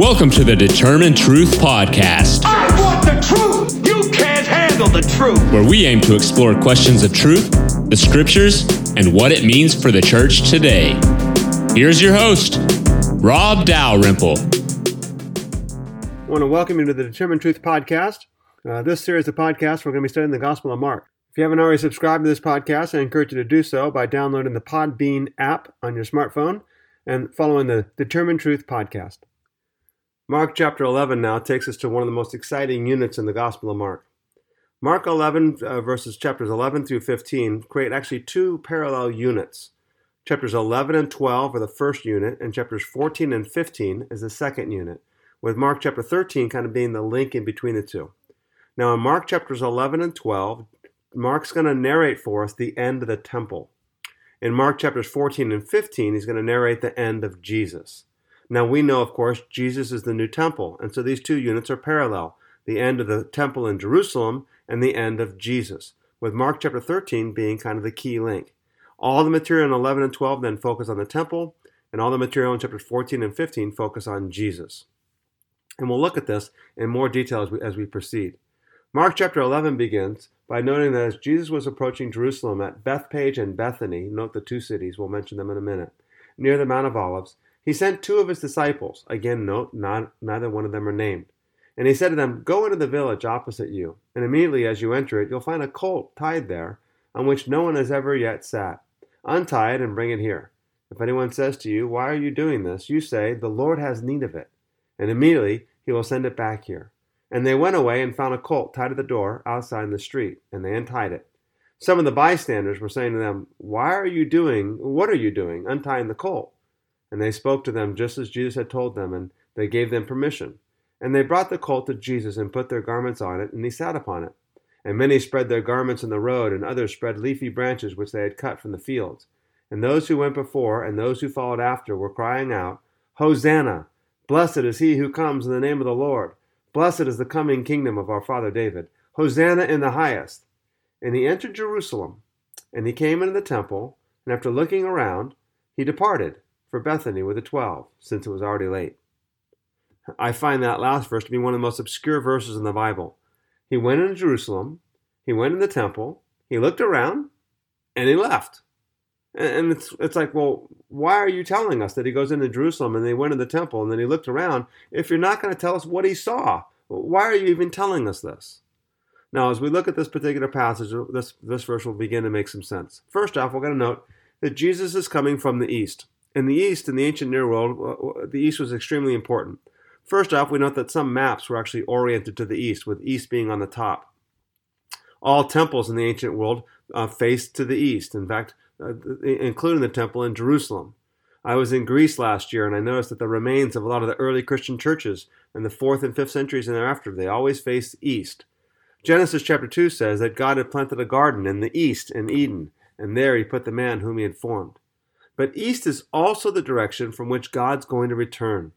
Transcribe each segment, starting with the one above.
Welcome to the Determine Truth Podcast, I want the truth. You can't handle the truth. where we aim to explore questions of truth, the scriptures, and what it means for the church today. Here's your host, Rob Dalrymple. I want to welcome you to the Determine Truth Podcast. Uh, this series of podcasts, we're going to be studying the Gospel of Mark. If you haven't already subscribed to this podcast, I encourage you to do so by downloading the Podbean app on your smartphone and following the Determine Truth Podcast. Mark chapter 11 now takes us to one of the most exciting units in the Gospel of Mark. Mark 11, uh, verses chapters 11 through 15, create actually two parallel units. Chapters 11 and 12 are the first unit, and chapters 14 and 15 is the second unit, with Mark chapter 13 kind of being the link in between the two. Now, in Mark chapters 11 and 12, Mark's going to narrate for us the end of the temple. In Mark chapters 14 and 15, he's going to narrate the end of Jesus. Now, we know, of course, Jesus is the new temple, and so these two units are parallel the end of the temple in Jerusalem and the end of Jesus, with Mark chapter 13 being kind of the key link. All the material in 11 and 12 then focus on the temple, and all the material in chapters 14 and 15 focus on Jesus. And we'll look at this in more detail as we, as we proceed. Mark chapter 11 begins by noting that as Jesus was approaching Jerusalem at Bethphage and Bethany, note the two cities, we'll mention them in a minute, near the Mount of Olives, he sent two of his disciples. Again, note, not, neither one of them are named. And he said to them, Go into the village opposite you, and immediately as you enter it, you'll find a colt tied there, on which no one has ever yet sat. Untie it and bring it here. If anyone says to you, Why are you doing this? you say, The Lord has need of it. And immediately he will send it back here. And they went away and found a colt tied at the door outside in the street, and they untied it. Some of the bystanders were saying to them, Why are you doing, what are you doing, untying the colt? And they spoke to them just as Jesus had told them, and they gave them permission. And they brought the colt to Jesus and put their garments on it, and he sat upon it. And many spread their garments in the road, and others spread leafy branches which they had cut from the fields. And those who went before and those who followed after were crying out, Hosanna! Blessed is he who comes in the name of the Lord. Blessed is the coming kingdom of our father David. Hosanna in the highest. And he entered Jerusalem, and he came into the temple, and after looking around, he departed for Bethany with the twelve, since it was already late. I find that last verse to be one of the most obscure verses in the Bible. He went into Jerusalem, he went in the temple, he looked around, and he left. And it's it's like, well, why are you telling us that he goes into Jerusalem and they went in the temple and then he looked around if you're not going to tell us what he saw? Why are you even telling us this? Now, as we look at this particular passage, this this verse will begin to make some sense. First off, we're going to note that Jesus is coming from the east. In the east, in the ancient Near World, the east was extremely important. First off, we note that some maps were actually oriented to the east, with east being on the top. All temples in the ancient world uh, faced to the east. In fact, uh, including the temple in Jerusalem. I was in Greece last year and I noticed that the remains of a lot of the early Christian churches in the 4th and 5th centuries and thereafter, they always faced east. Genesis chapter 2 says that God had planted a garden in the east in Eden, and there he put the man whom he had formed. But east is also the direction from which God's going to return.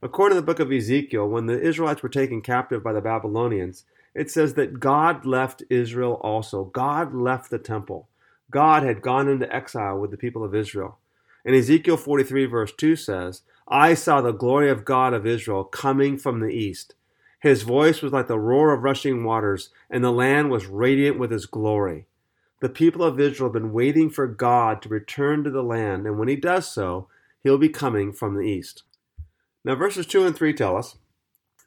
According to the book of Ezekiel, when the Israelites were taken captive by the Babylonians, it says that God left Israel also. God left the temple. God had gone into exile with the people of Israel. And Ezekiel 43, verse 2 says, I saw the glory of God of Israel coming from the east. His voice was like the roar of rushing waters, and the land was radiant with his glory. The people of Israel have been waiting for God to return to the land, and when he does so, he'll be coming from the east. Now, verses 2 and 3 tell us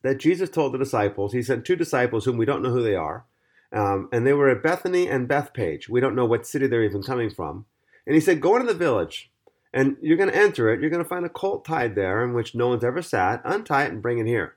that Jesus told the disciples, he sent two disciples whom we don't know who they are, um, and they were at Bethany and Bethphage. We don't know what city they're even coming from. And he said, Go into the village, and you're going to enter it. You're going to find a colt tied there in which no one's ever sat. Untie it and bring it here.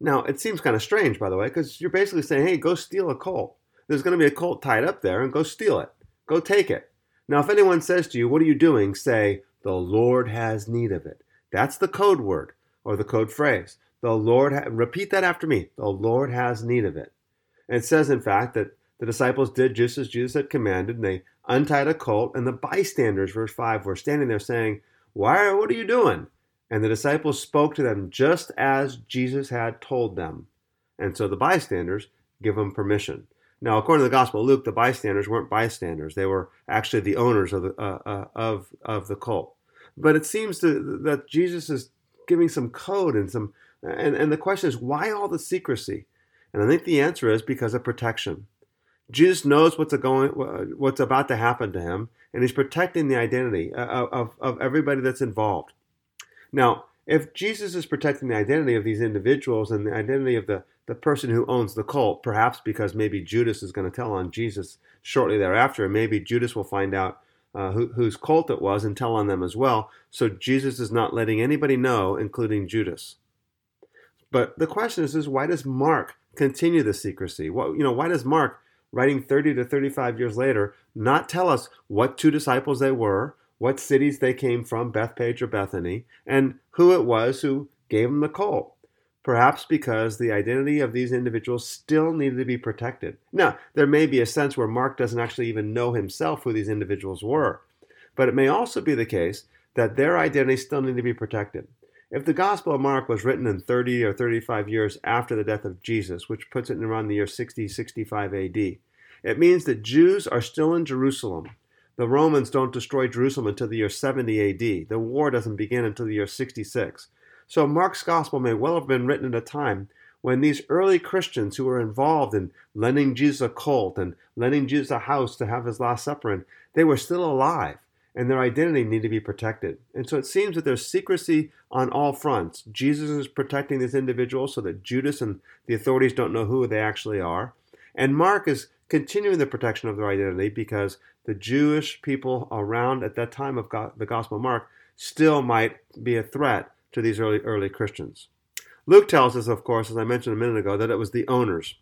Now, it seems kind of strange, by the way, because you're basically saying, Hey, go steal a colt. There's going to be a colt tied up there, and go steal it. Go take it. Now, if anyone says to you, What are you doing? say, The Lord has need of it. That's the code word or the code phrase. The Lord, ha- repeat that after me. The Lord has need of it. And it says, in fact, that the disciples did just as Jesus had commanded, and they untied a colt, and the bystanders, verse 5, were standing there saying, Why, what are you doing? And the disciples spoke to them just as Jesus had told them. And so the bystanders give them permission. Now, according to the Gospel of Luke, the bystanders weren't bystanders; they were actually the owners of the uh, uh, of of the cult. But it seems to, that Jesus is giving some code and some And, and the question is, why all the secrecy? And I think the answer is because of protection. Jesus knows what's going, what's about to happen to him, and he's protecting the identity of, of, of everybody that's involved. Now, if Jesus is protecting the identity of these individuals and the identity of the, the person who owns the cult, perhaps because maybe Judas is going to tell on Jesus shortly thereafter, and maybe Judas will find out uh, who, whose cult it was and tell on them as well. So Jesus is not letting anybody know, including Judas. But the question is, is why does Mark continue the secrecy? What, you know, why does Mark, writing 30 to 35 years later, not tell us what two disciples they were, what cities they came from, Bethphage or Bethany, and who it was who gave them the cult. Perhaps because the identity of these individuals still needed to be protected. Now, there may be a sense where Mark doesn't actually even know himself who these individuals were, but it may also be the case that their identity still needed to be protected. If the Gospel of Mark was written in 30 or 35 years after the death of Jesus, which puts it around the year 60 65 AD, it means that Jews are still in Jerusalem the Romans don't destroy Jerusalem until the year 70 AD. The war doesn't begin until the year 66. So Mark's gospel may well have been written at a time when these early Christians who were involved in lending Jesus a colt and lending Jesus a house to have his Last Supper in, they were still alive and their identity needed to be protected. And so it seems that there's secrecy on all fronts. Jesus is protecting these individuals so that Judas and the authorities don't know who they actually are. And Mark is continuing the protection of their identity because the Jewish people around at that time of the Gospel of Mark still might be a threat to these early early Christians. Luke tells us, of course, as I mentioned a minute ago, that it was the owners.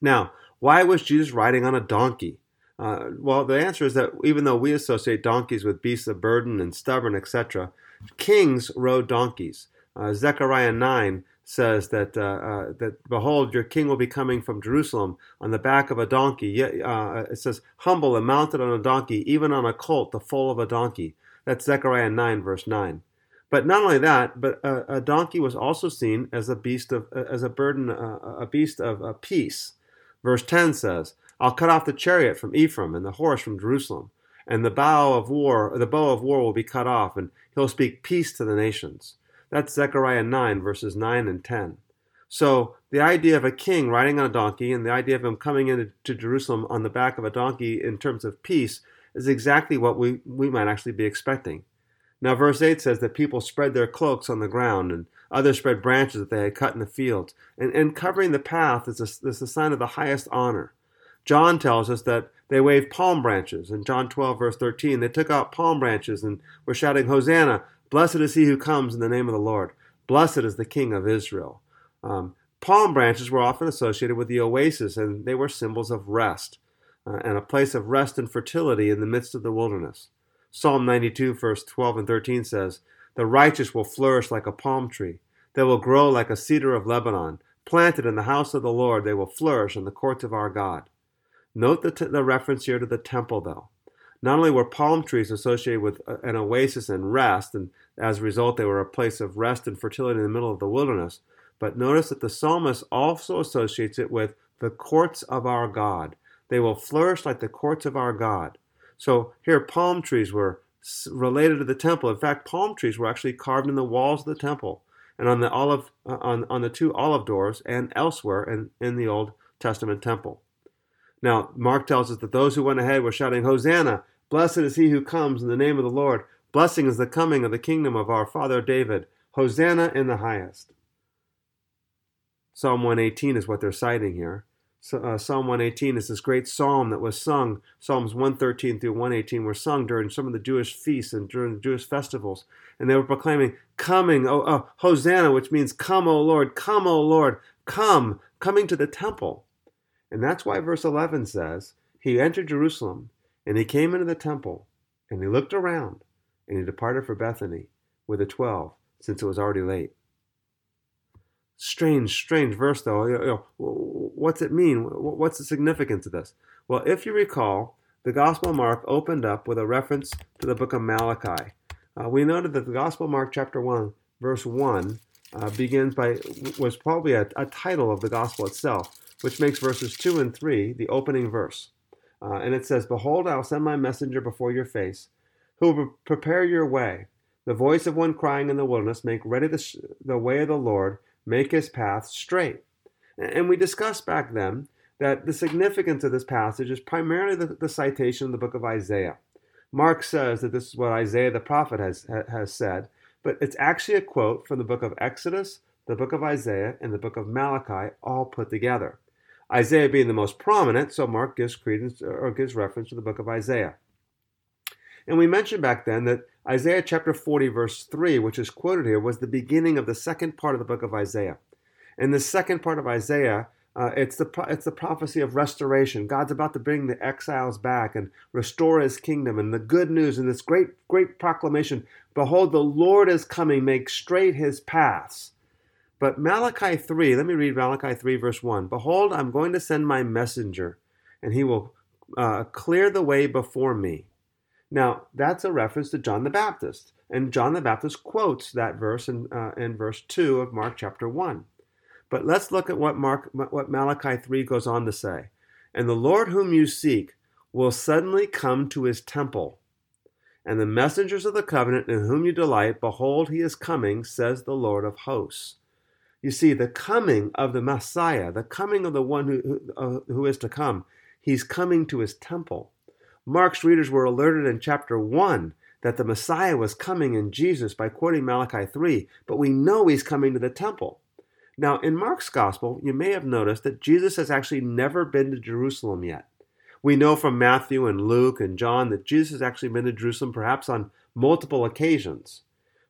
Now, why was Jesus riding on a donkey? Uh, well, the answer is that even though we associate donkeys with beasts of burden and stubborn, etc., kings rode donkeys. Uh, Zechariah 9 says that uh, uh, that behold, your king will be coming from Jerusalem on the back of a donkey. Uh, it says humble and mounted on a donkey, even on a colt, the foal of a donkey. That's Zechariah nine verse nine. But not only that, but a, a donkey was also seen as a beast of as a burden, uh, a beast of peace. Verse ten says, "I'll cut off the chariot from Ephraim and the horse from Jerusalem." And the bow of war, the bow of war will be cut off, and he'll speak peace to the nations. That's Zechariah 9, verses 9 and 10. So the idea of a king riding on a donkey and the idea of him coming into Jerusalem on the back of a donkey in terms of peace is exactly what we, we might actually be expecting. Now, verse 8 says that people spread their cloaks on the ground, and others spread branches that they had cut in the fields. And, and covering the path is a, is a sign of the highest honor. John tells us that they waved palm branches. In John 12, verse 13, they took out palm branches and were shouting, Hosanna! Blessed is he who comes in the name of the Lord. Blessed is the King of Israel. Um, palm branches were often associated with the oasis, and they were symbols of rest uh, and a place of rest and fertility in the midst of the wilderness. Psalm 92, verse 12 and 13 says, The righteous will flourish like a palm tree. They will grow like a cedar of Lebanon. Planted in the house of the Lord, they will flourish in the courts of our God. Note the, t- the reference here to the temple, though. Not only were palm trees associated with an oasis and rest, and as a result, they were a place of rest and fertility in the middle of the wilderness, but notice that the psalmist also associates it with the courts of our God. They will flourish like the courts of our God. So here, palm trees were related to the temple. In fact, palm trees were actually carved in the walls of the temple and on the olive uh, on, on the two olive doors and elsewhere in, in the Old Testament temple. Now, Mark tells us that those who went ahead were shouting, Hosanna! Blessed is he who comes in the name of the Lord. Blessing is the coming of the kingdom of our father David. Hosanna in the highest. Psalm 118 is what they're citing here. So, uh, psalm 118 is this great psalm that was sung. Psalms 113 through 118 were sung during some of the Jewish feasts and during the Jewish festivals. And they were proclaiming, Coming, oh, oh Hosanna, which means, Come, O Lord, come, O Lord, come, coming to the temple. And that's why verse 11 says, He entered Jerusalem, and he came into the temple, and he looked around, and he departed for Bethany with the twelve, since it was already late. Strange, strange verse, though. You know, what's it mean? What's the significance of this? Well, if you recall, the Gospel of Mark opened up with a reference to the book of Malachi. Uh, we noted that the Gospel of Mark, chapter 1, verse 1, uh, begins by, was probably a, a title of the Gospel itself which makes verses 2 and 3 the opening verse. Uh, and it says, Behold, I'll send my messenger before your face, who will prepare your way. The voice of one crying in the wilderness, Make ready the, sh- the way of the Lord, make his path straight. And we discussed back then that the significance of this passage is primarily the, the citation in the book of Isaiah. Mark says that this is what Isaiah the prophet has, has said, but it's actually a quote from the book of Exodus, the book of Isaiah, and the book of Malachi, all put together. Isaiah being the most prominent, so Mark gives credence or gives reference to the book of Isaiah. And we mentioned back then that Isaiah chapter 40, verse 3, which is quoted here, was the beginning of the second part of the book of Isaiah. In the second part of Isaiah, uh, it's the it's the prophecy of restoration. God's about to bring the exiles back and restore His kingdom. And the good news in this great great proclamation: Behold, the Lord is coming; make straight His paths. But Malachi three, let me read Malachi three verse one. Behold, I'm going to send my messenger, and he will uh, clear the way before me. Now that's a reference to John the Baptist, and John the Baptist quotes that verse in uh, in verse two of Mark chapter one. But let's look at what Mark what Malachi 3 goes on to say. And the Lord whom you seek will suddenly come to his temple. And the messengers of the covenant in whom you delight, behold, he is coming, says the Lord of hosts. You see, the coming of the Messiah, the coming of the one who, who, uh, who is to come, he's coming to his temple. Mark's readers were alerted in chapter 1 that the Messiah was coming in Jesus by quoting Malachi 3, but we know he's coming to the temple. Now, in Mark's gospel, you may have noticed that Jesus has actually never been to Jerusalem yet. We know from Matthew and Luke and John that Jesus has actually been to Jerusalem perhaps on multiple occasions.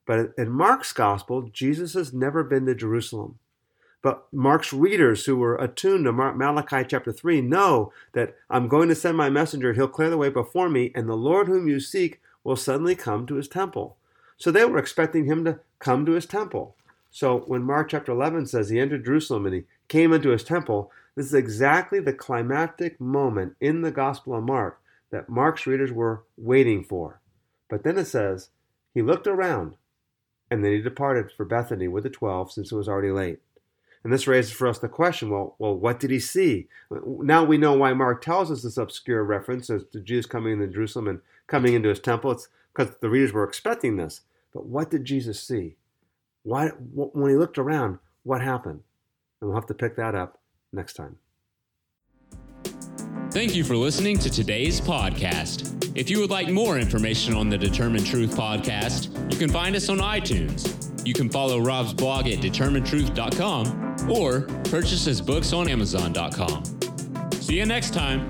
But in Mark's gospel, Jesus has never been to Jerusalem. But Mark's readers who were attuned to Mark, Malachi chapter 3 know that I'm going to send my messenger, he'll clear the way before me, and the Lord whom you seek will suddenly come to his temple. So they were expecting him to come to his temple. So when Mark chapter 11 says he entered Jerusalem and he came into his temple, this is exactly the climactic moment in the Gospel of Mark that Mark's readers were waiting for. But then it says, he looked around and then he departed for Bethany with the twelve since it was already late. And this raises for us the question well, well, what did he see? Now we know why Mark tells us this obscure reference as to Jesus coming into Jerusalem and coming into his temple. It's because the readers were expecting this. But what did Jesus see? Why, when he looked around, what happened? And we'll have to pick that up next time. Thank you for listening to today's podcast. If you would like more information on the Determine Truth podcast, you can find us on iTunes. You can follow Rob's blog at determinetruth.com or purchase his books on amazon.com. See you next time.